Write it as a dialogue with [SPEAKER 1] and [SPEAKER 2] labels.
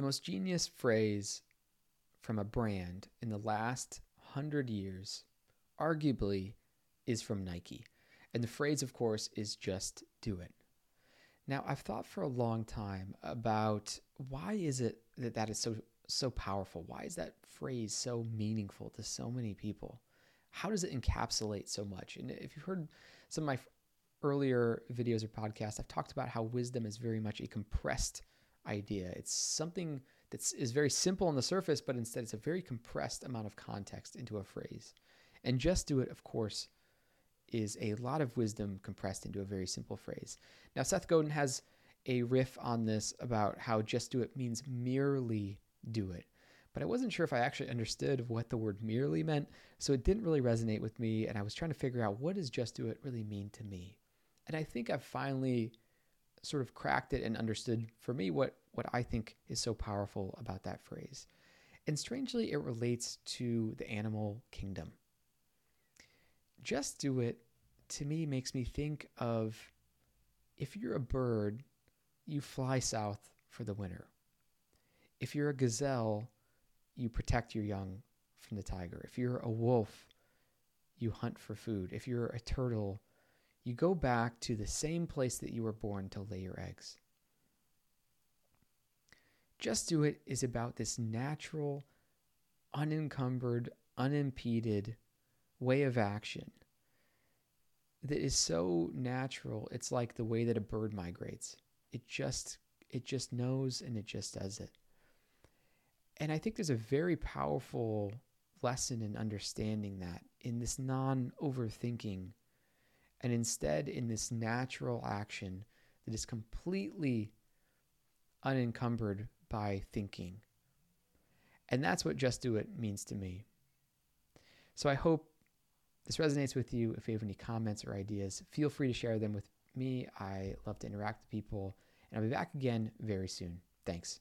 [SPEAKER 1] The most genius phrase from a brand in the last hundred years, arguably, is from Nike. And the phrase, of course, is just do it. Now, I've thought for a long time about why is it that that is so so powerful? Why is that phrase so meaningful to so many people? How does it encapsulate so much? And if you've heard some of my earlier videos or podcasts, I've talked about how wisdom is very much a compressed idea. It's something that is very simple on the surface, but instead it's a very compressed amount of context into a phrase. And just do it, of course, is a lot of wisdom compressed into a very simple phrase. Now, Seth Godin has a riff on this about how just do it means merely do it. But I wasn't sure if I actually understood what the word merely meant, so it didn't really resonate with me. And I was trying to figure out what does just do it really mean to me. And I think I've finally sort of cracked it and understood for me what, what I think is so powerful about that phrase. And strangely, it relates to the animal kingdom. Just do it to me makes me think of if you're a bird, you fly south for the winter. If you're a gazelle, you protect your young from the tiger. If you're a wolf, you hunt for food. If you're a turtle, you go back to the same place that you were born to lay your eggs. Just Do It is about this natural, unencumbered, unimpeded way of action that is so natural. It's like the way that a bird migrates. It just it just knows and it just does it. And I think there's a very powerful lesson in understanding that in this non overthinking and instead in this natural action that is completely unencumbered by thinking. And that's what Just Do It means to me. So I hope this resonates with you. If you have any comments or ideas, feel free to share them with me. I love to interact with people, and I'll be back again very soon. Thanks.